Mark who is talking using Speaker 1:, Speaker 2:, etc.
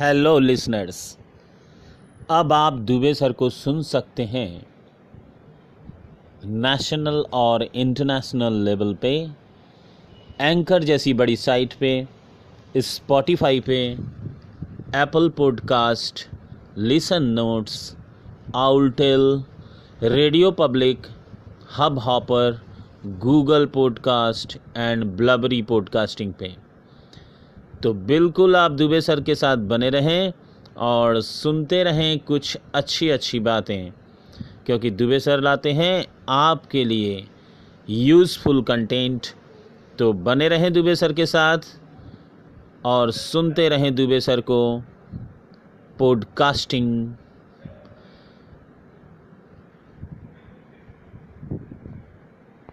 Speaker 1: Hello listeners अब आप Dubey sir को सुन सकते हैं नेशनल और इंटरनेशनल लेवल पे एंकर जैसी बड़ी साइट पे स्पॉटिफाई पे Apple podcast Listen Notes Owltail Radio Public Hubhopper Google podcast and Blubrry podcasting पे। तो बिल्कुल आप दुबे सर के साथ बने रहें और सुनते रहें कुछ अच्छी अच्छी बातें, क्योंकि दुबे सर लाते हैं आपके लिए यूज़फुल कंटेंट तो बने रहें दुबे सर के साथ और सुनते रहें दुबे सर को पॉडकास्टिंग